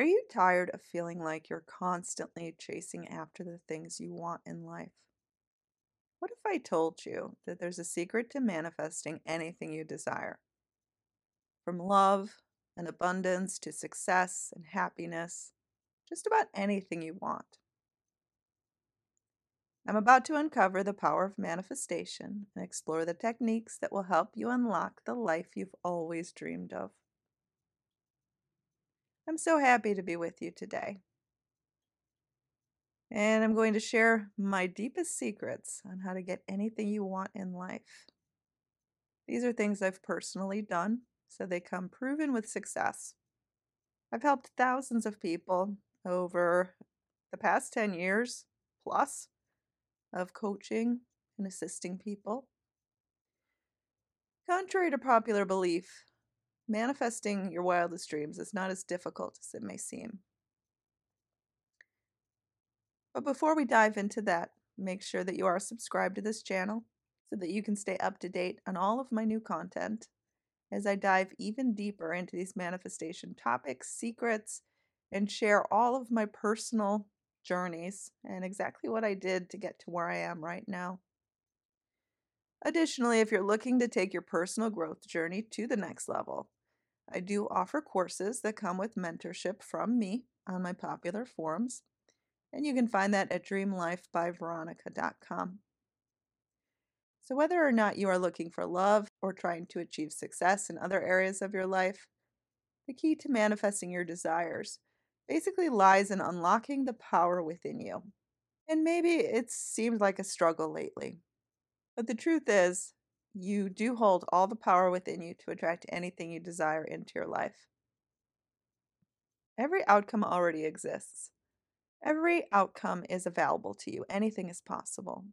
Are you tired of feeling like you're constantly chasing after the things you want in life? What if I told you that there's a secret to manifesting anything you desire? From love and abundance to success and happiness, just about anything you want. I'm about to uncover the power of manifestation and explore the techniques that will help you unlock the life you've always dreamed of. I'm so happy to be with you today. And I'm going to share my deepest secrets on how to get anything you want in life. These are things I've personally done, so they come proven with success. I've helped thousands of people over the past 10 years plus of coaching and assisting people. Contrary to popular belief, manifesting your wildest dreams is not as difficult as it may seem. But before we dive into that, make sure that you are subscribed to this channel so that you can stay up to date on all of my new content as I dive even deeper into these manifestation topics, secrets, and share all of my personal journeys and exactly what I did to get to where I am right now. Additionally, if you're looking to take your personal growth journey to the next level, I do offer courses that come with mentorship from me on my popular forums, and you can find that at dreamlifebyveronica.com. So, whether or not you are looking for love or trying to achieve success in other areas of your life, the key to manifesting your desires basically lies in unlocking the power within you. And maybe it seemed like a struggle lately. But the truth is, you do hold all the power within you to attract anything you desire into your life. Every outcome already exists. Every outcome is available to you. Anything is possible.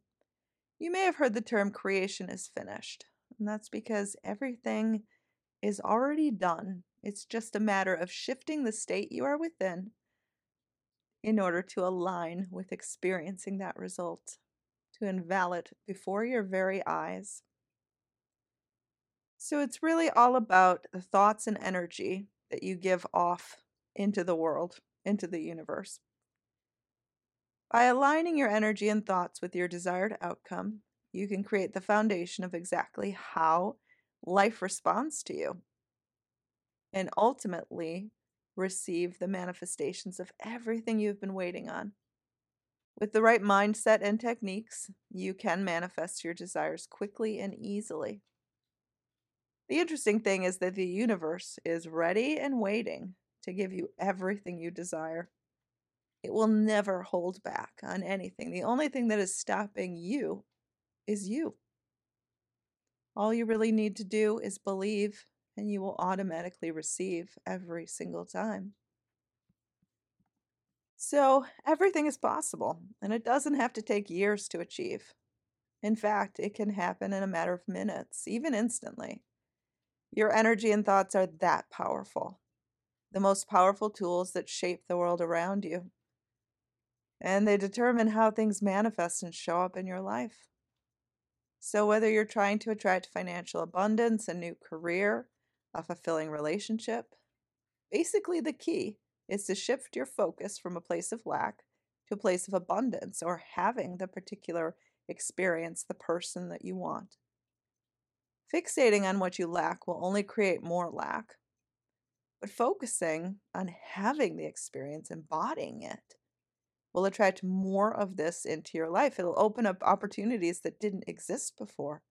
You may have heard the term creation is finished, and that's because everything is already done it's just a matter of shifting the state you are within in order to align with experiencing that result, to it before your very eyes. So it's really all about the thoughts and energy that you give off into the world, into the universe. By aligning your energy and thoughts with your desired outcome, you can create the foundation of exactly how life responds to you and ultimately receive the manifestations of everything you've been waiting on. With the right mindset and techniques, you can manifest your desires quickly and easily. The interesting thing is that the universe is ready and waiting to give you everything you desire. It will never hold back on anything. The only thing that is stopping you is you. All you really need to do is believe and you will automatically receive every single time. So, everything is possible, and it doesn't have to take years to achieve. In fact, it can happen in a matter of minutes, even instantly. Your energy and thoughts are that powerful, the most powerful tools that shape the world around you. And they determine how things manifest and show up in your life. So, whether you're trying to attract financial abundance, a new career, a fulfilling relationship. Basically, the key is to shift your focus from a place of lack to a place of abundance or having the particular experience, the person that you want. Fixating on what you lack will only create more lack, but focusing on having the experience, embodying it, will attract more of this into your life. It'll open up opportunities that didn't exist before.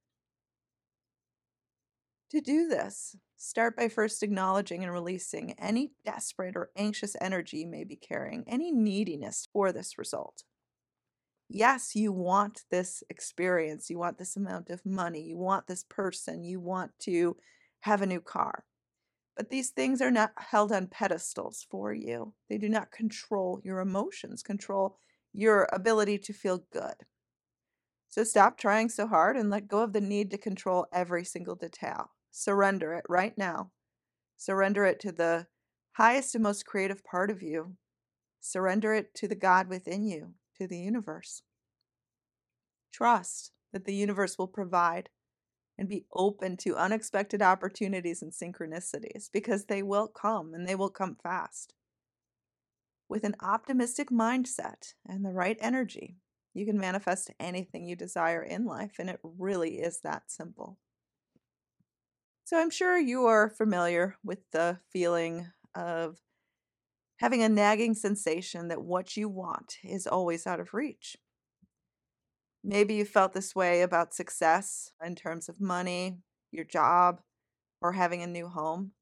To do this, start by first acknowledging and releasing any desperate or anxious energy you may be carrying, any neediness for this result. Yes, you want this experience, you want this amount of money, you want this person, you want to have a new car. But these things are not held on pedestals for you. They do not control your emotions, control your ability to feel good. So stop trying so hard and let go of the need to control every single detail. Surrender it right now. Surrender it to the highest and most creative part of you. Surrender it to the God within you, to the universe. Trust that the universe will provide and be open to unexpected opportunities and synchronicities because they will come and they will come fast. With an optimistic mindset and the right energy, you can manifest anything you desire in life, and it really is that simple. So, I'm sure you are familiar with the feeling of having a nagging sensation that what you want is always out of reach. Maybe you felt this way about success in terms of money, your job, or having a new home.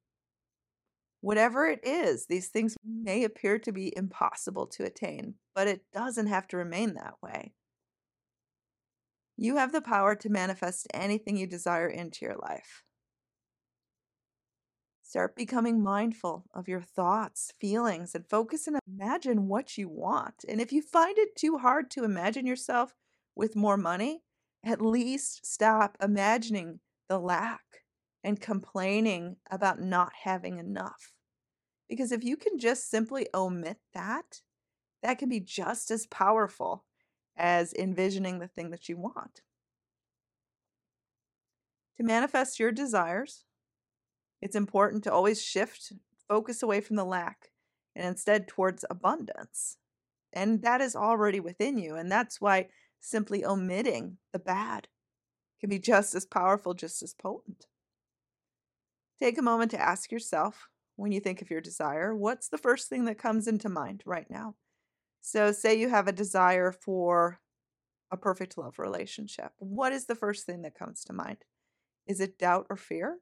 Whatever it is, these things may appear to be impossible to attain, but it doesn't have to remain that way. You have the power to manifest anything you desire into your life. Start becoming mindful of your thoughts, feelings, and focus and imagine what you want. And if you find it too hard to imagine yourself with more money, at least stop imagining the lack and complaining about not having enough. Because if you can just simply omit that, that can be just as powerful as envisioning the thing that you want. To manifest your desires, it's important to always shift focus away from the lack and instead towards abundance. And that is already within you. And that's why simply omitting the bad can be just as powerful, just as potent. Take a moment to ask yourself when you think of your desire, what's the first thing that comes into mind right now? So, say you have a desire for a perfect love relationship. What is the first thing that comes to mind? Is it doubt or fear?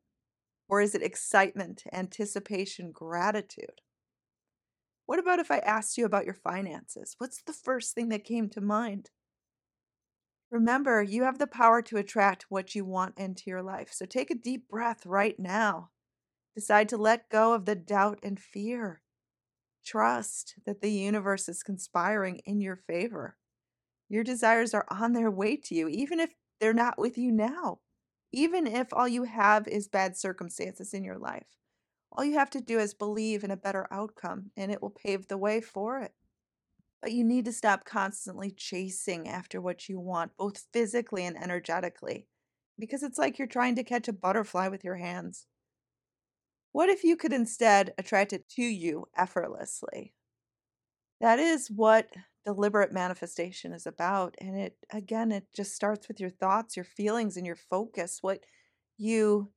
Or is it excitement, anticipation, gratitude? What about if I asked you about your finances? What's the first thing that came to mind? Remember, you have the power to attract what you want into your life. So take a deep breath right now. Decide to let go of the doubt and fear. Trust that the universe is conspiring in your favor. Your desires are on their way to you, even if they're not with you now. Even if all you have is bad circumstances in your life. All you have to do is believe in a better outcome, and it will pave the way for it. But you need to stop constantly chasing after what you want, both physically and energetically, because it's like you're trying to catch a butterfly with your hands. What if you could instead attract it to you effortlessly? That is what deliberate manifestation is about. And it, again, it just starts with your thoughts, your feelings, and your focus, what you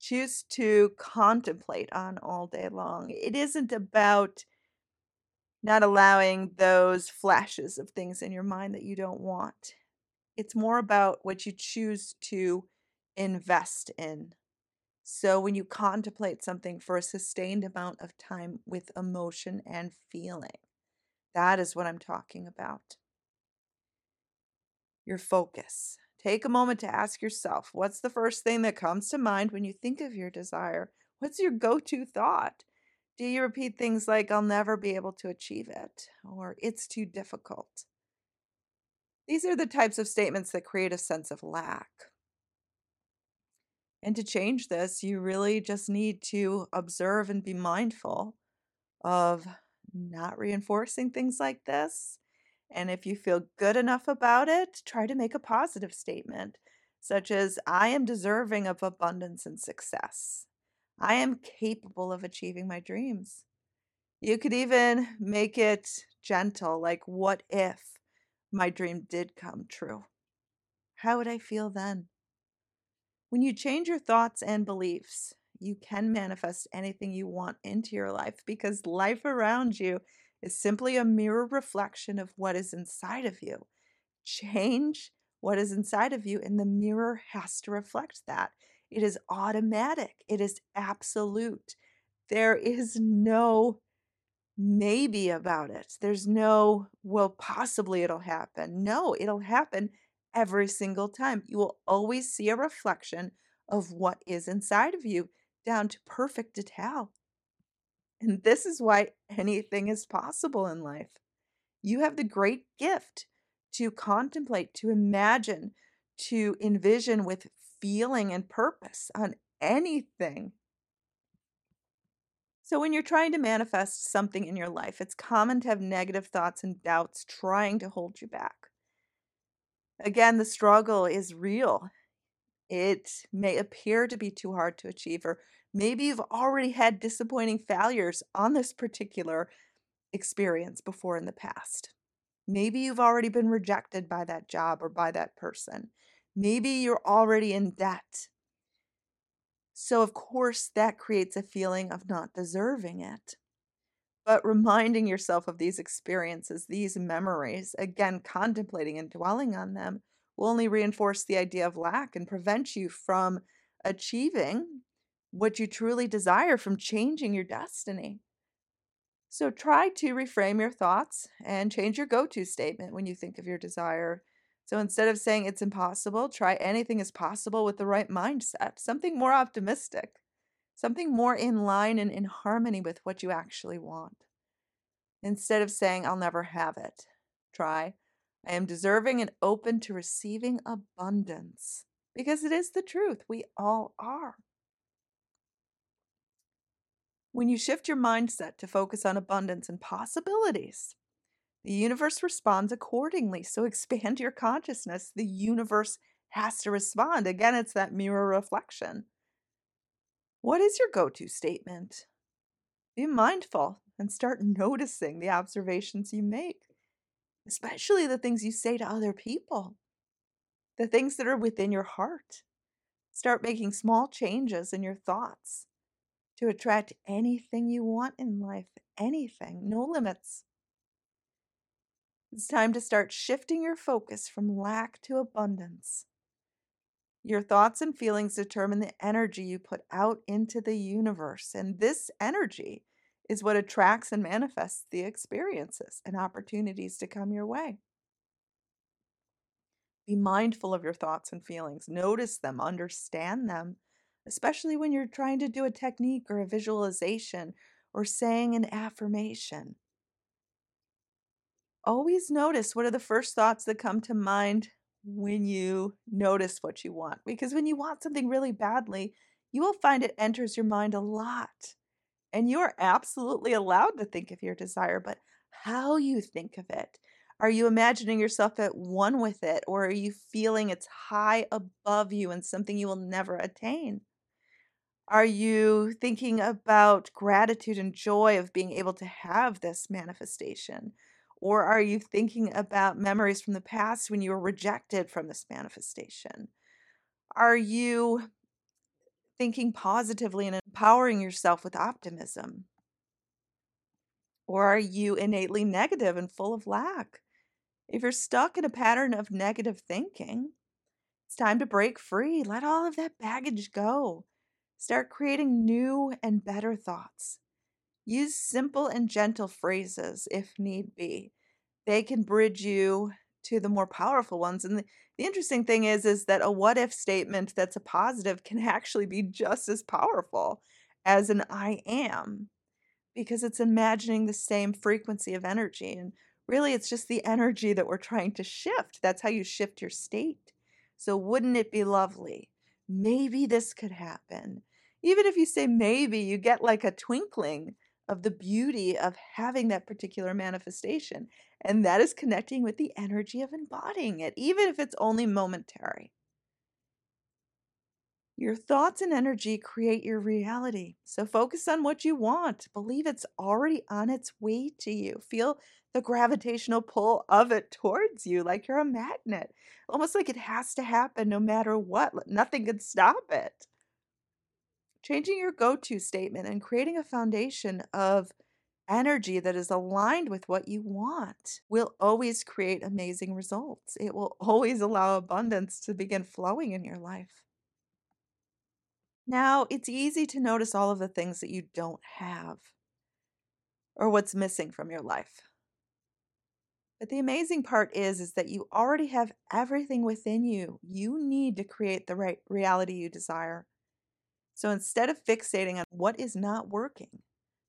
choose to contemplate on all day long. It isn't about not allowing those flashes of things in your mind that you don't want. It's more about what you choose to invest in. So, when you contemplate something for a sustained amount of time with emotion and feeling, that is what I'm talking about. Your focus. Take a moment to ask yourself what's the first thing that comes to mind when you think of your desire? What's your go to thought? Do you repeat things like, I'll never be able to achieve it, or it's too difficult? These are the types of statements that create a sense of lack. And to change this, you really just need to observe and be mindful of not reinforcing things like this. And if you feel good enough about it, try to make a positive statement, such as, I am deserving of abundance and success. I am capable of achieving my dreams. You could even make it gentle, like, what if my dream did come true? How would I feel then? When you change your thoughts and beliefs, you can manifest anything you want into your life because life around you is simply a mirror reflection of what is inside of you. Change what is inside of you, and the mirror has to reflect that. It is automatic, it is absolute. There is no maybe about it. There's no, well, possibly it'll happen. No, it'll happen every single time. You will always see a reflection of what is inside of you down to perfect detail. And this is why anything is possible in life. You have the great gift to contemplate, to imagine, to envision with feeling and purpose on anything. So, when you're trying to manifest something in your life, it's common to have negative thoughts and doubts trying to hold you back. Again, the struggle is real. It may appear to be too hard to achieve, or maybe you've already had disappointing failures on this particular experience before in the past. Maybe you've already been rejected by that job or by that person. Maybe you're already in debt. So, of course, that creates a feeling of not deserving it. But reminding yourself of these experiences, these memories, again, contemplating and dwelling on them, will only reinforce the idea of lack and prevent you from achieving what you truly desire, from changing your destiny. So try to reframe your thoughts and change your go to statement when you think of your desire. So instead of saying it's impossible, try anything is possible with the right mindset, something more optimistic something more in line and in harmony with what you actually want. Instead of saying, I'll never have it, try, I am deserving and open to receiving abundance. Because it is the truth. We all are. When you shift your mindset to focus on abundance and possibilities, the universe responds accordingly. So expand your consciousness. The universe has to respond. Again, it's that mirror reflection. What is your go to statement? Be mindful and start noticing the observations you make, especially the things you say to other people, the things that are within your heart. Start making small changes in your thoughts to attract anything you want in life, anything, no limits. It's time to start shifting your focus from lack to abundance. Your thoughts and feelings determine the energy you put out into the universe. And this energy is what attracts and manifests the experiences and opportunities to come your way. Be mindful of your thoughts and feelings. Notice them, understand them, especially when you're trying to do a technique or a visualization or saying an affirmation. Always notice what are the first thoughts that come to mind when you notice what you want. Because when you want something really badly, you will find it enters your mind a lot. And you are absolutely allowed to think of your desire, but how you think of it. Are you imagining yourself at one with it, or are you feeling it's high above you and something you will never attain? Are you thinking about gratitude and joy of being able to have this manifestation? Or are you thinking about memories from the past when you were rejected from this manifestation? Are you thinking positively and empowering yourself with optimism? Or are you innately negative and full of lack? If you're stuck in a pattern of negative thinking, it's time to break free. Let all of that baggage go. Start creating new and better thoughts. Use simple and gentle phrases if need be. They can bridge you to the more powerful ones. And the, the interesting thing is is that a what if statement that's a positive can actually be just as powerful as an I am because it's imagining the same frequency of energy and really it's just the energy that we're trying to shift. That's how you shift your state. So wouldn't it be lovely? Maybe this could happen. Even if you say maybe, you get like a twinkling of the beauty of having that particular manifestation. And that is connecting with the energy of embodying it, even if it's only momentary. Your thoughts and energy create your reality. So focus on what you want. Believe it's already on its way to you. Feel the gravitational pull of it towards you like you're a magnet, almost like it has to happen no matter what. Nothing can stop it. Changing your go to statement and creating a foundation of energy that is aligned with what you want will always create amazing results. It will always allow abundance to begin flowing in your life. Now, it's easy to notice all of the things that you don't have or what's missing from your life. But the amazing part is is that you already have everything within you you need to create the right reality you desire. So instead of fixating on what is not working,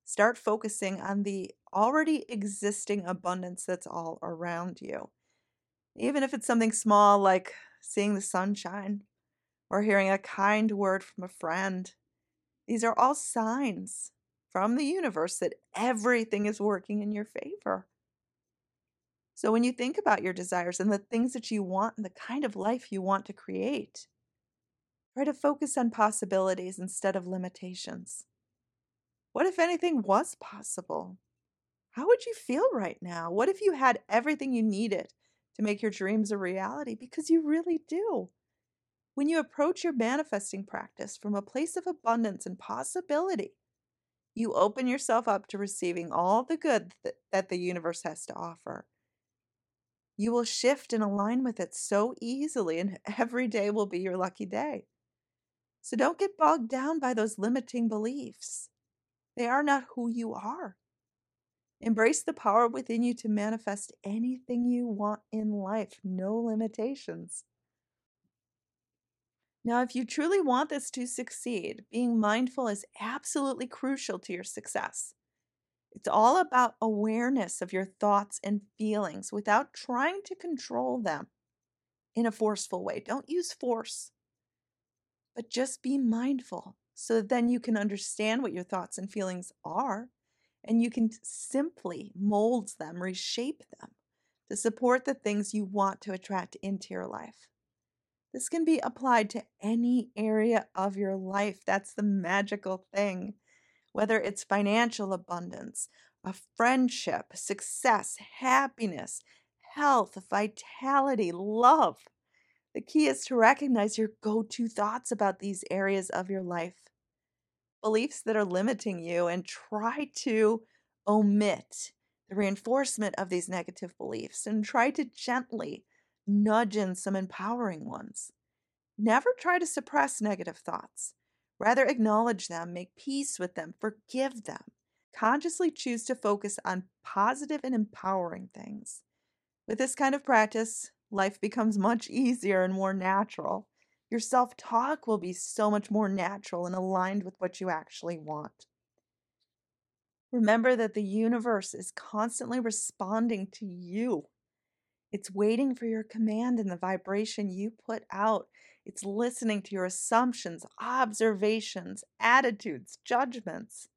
start focusing on the already existing abundance that's all around you. Even if it's something small like seeing the sunshine or hearing a kind word from a friend, these are all signs from the universe that everything is working in your favor. So, when you think about your desires and the things that you want and the kind of life you want to create, Try to focus on possibilities instead of limitations. What if anything was possible? How would you feel right now? What if you had everything you needed to make your dreams a reality? Because you really do. When you approach your manifesting practice from a place of abundance and possibility, you open yourself up to receiving all the good that, that the universe has to offer. You will shift and align with it so easily, and every day will be your lucky day. So don't get bogged down by those limiting beliefs. They are not who you are. Embrace the power within you to manifest anything you want in life, no limitations. Now, if you truly want this to succeed, being mindful is absolutely crucial to your success. It's all about awareness of your thoughts and feelings without trying to control them in a forceful way. Don't use force, but just be mindful so that then you can understand what your thoughts and feelings are and you can simply mold them, reshape them to support the things you want to attract into your life. This can be applied to any area of your life. That's the magical thing. Whether it's financial abundance, a friendship, success, happiness, health, vitality, love. The key is to recognize your go to thoughts about these areas of your life, beliefs that are limiting you, and try to omit the reinforcement of these negative beliefs and try to gently nudge in some empowering ones. Never try to suppress negative thoughts. Rather, acknowledge them, make peace with them, forgive them. Consciously choose to focus on positive and empowering things. With this kind of practice, life becomes much easier and more natural. Your self talk will be so much more natural and aligned with what you actually want. Remember that the universe is constantly responding to you. It's waiting for your command and the vibration you put out. It's listening to your assumptions, observations, attitudes, judgments.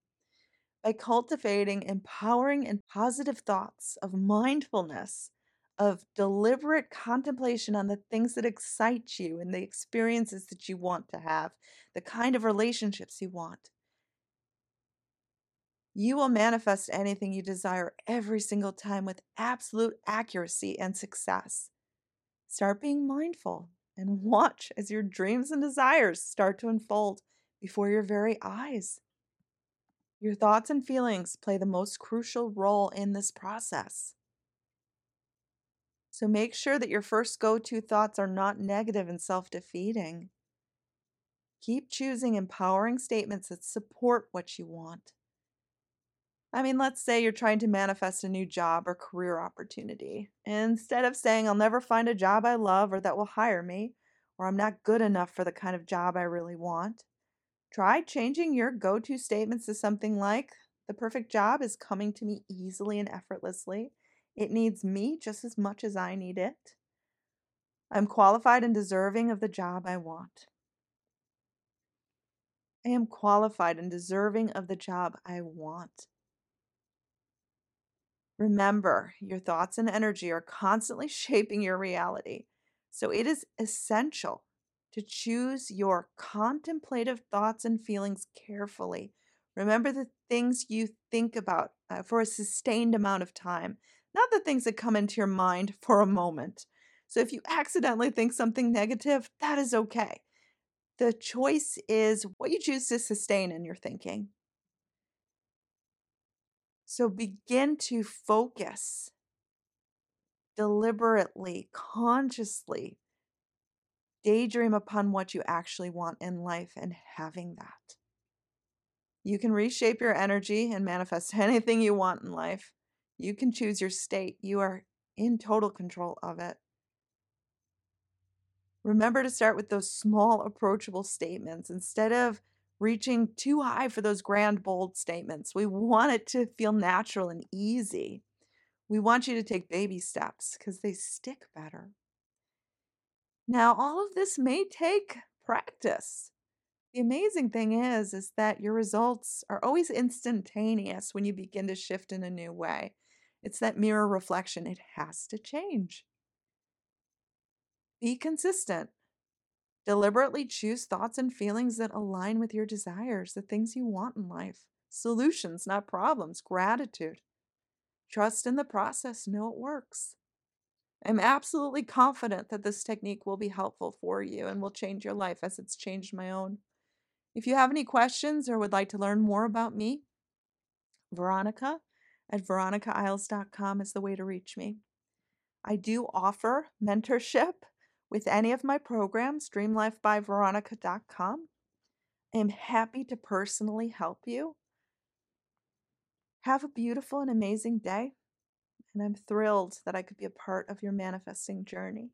By cultivating empowering and positive thoughts of mindfulness, of deliberate contemplation on the things that excite you and the experiences that you want to have, the kind of relationships you want, you will manifest anything you desire every single time with absolute accuracy and success. Start being mindful and watch as your dreams and desires start to unfold before your very eyes. Your thoughts and feelings play the most crucial role in this process. So make sure that your first go to thoughts are not negative and self defeating. Keep choosing empowering statements that support what you want. I mean, let's say you're trying to manifest a new job or career opportunity. Instead of saying, I'll never find a job I love or that will hire me, or I'm not good enough for the kind of job I really want, try changing your go to statements to something like, The perfect job is coming to me easily and effortlessly. It needs me just as much as I need it. I'm qualified and deserving of the job I want. I am qualified and deserving of the job I want. Remember, your thoughts and energy are constantly shaping your reality. So it is essential to choose your contemplative thoughts and feelings carefully. Remember the things you think about uh, for a sustained amount of time, not the things that come into your mind for a moment. So if you accidentally think something negative, that is okay. The choice is what you choose to sustain in your thinking. So begin to focus deliberately, consciously, daydream upon what you actually want in life and having that. You can reshape your energy and manifest anything you want in life. You can choose your state. You are in total control of it. Remember to start with those small, approachable statements instead of reaching too high for those grand, bold statements. We want it to feel natural and easy. We want you to take baby steps because they stick better. Now, all of this may take practice. The amazing thing is is that your results are always instantaneous when you begin to shift in a new way. It's that mirror reflection. It has to change. Be consistent. Deliberately choose thoughts and feelings that align with your desires, the things you want in life. Solutions, not problems. Gratitude. Trust in the process, know it works. I'm absolutely confident that this technique will be helpful for you and will change your life as it's changed my own. If you have any questions or would like to learn more about me, Veronica at veronicaisles.com is the way to reach me. I do offer mentorship with any of my programs, dreamlifebyveronica.com. I am happy to personally help you. Have a beautiful and amazing day, and I'm thrilled that I could be a part of your manifesting journey.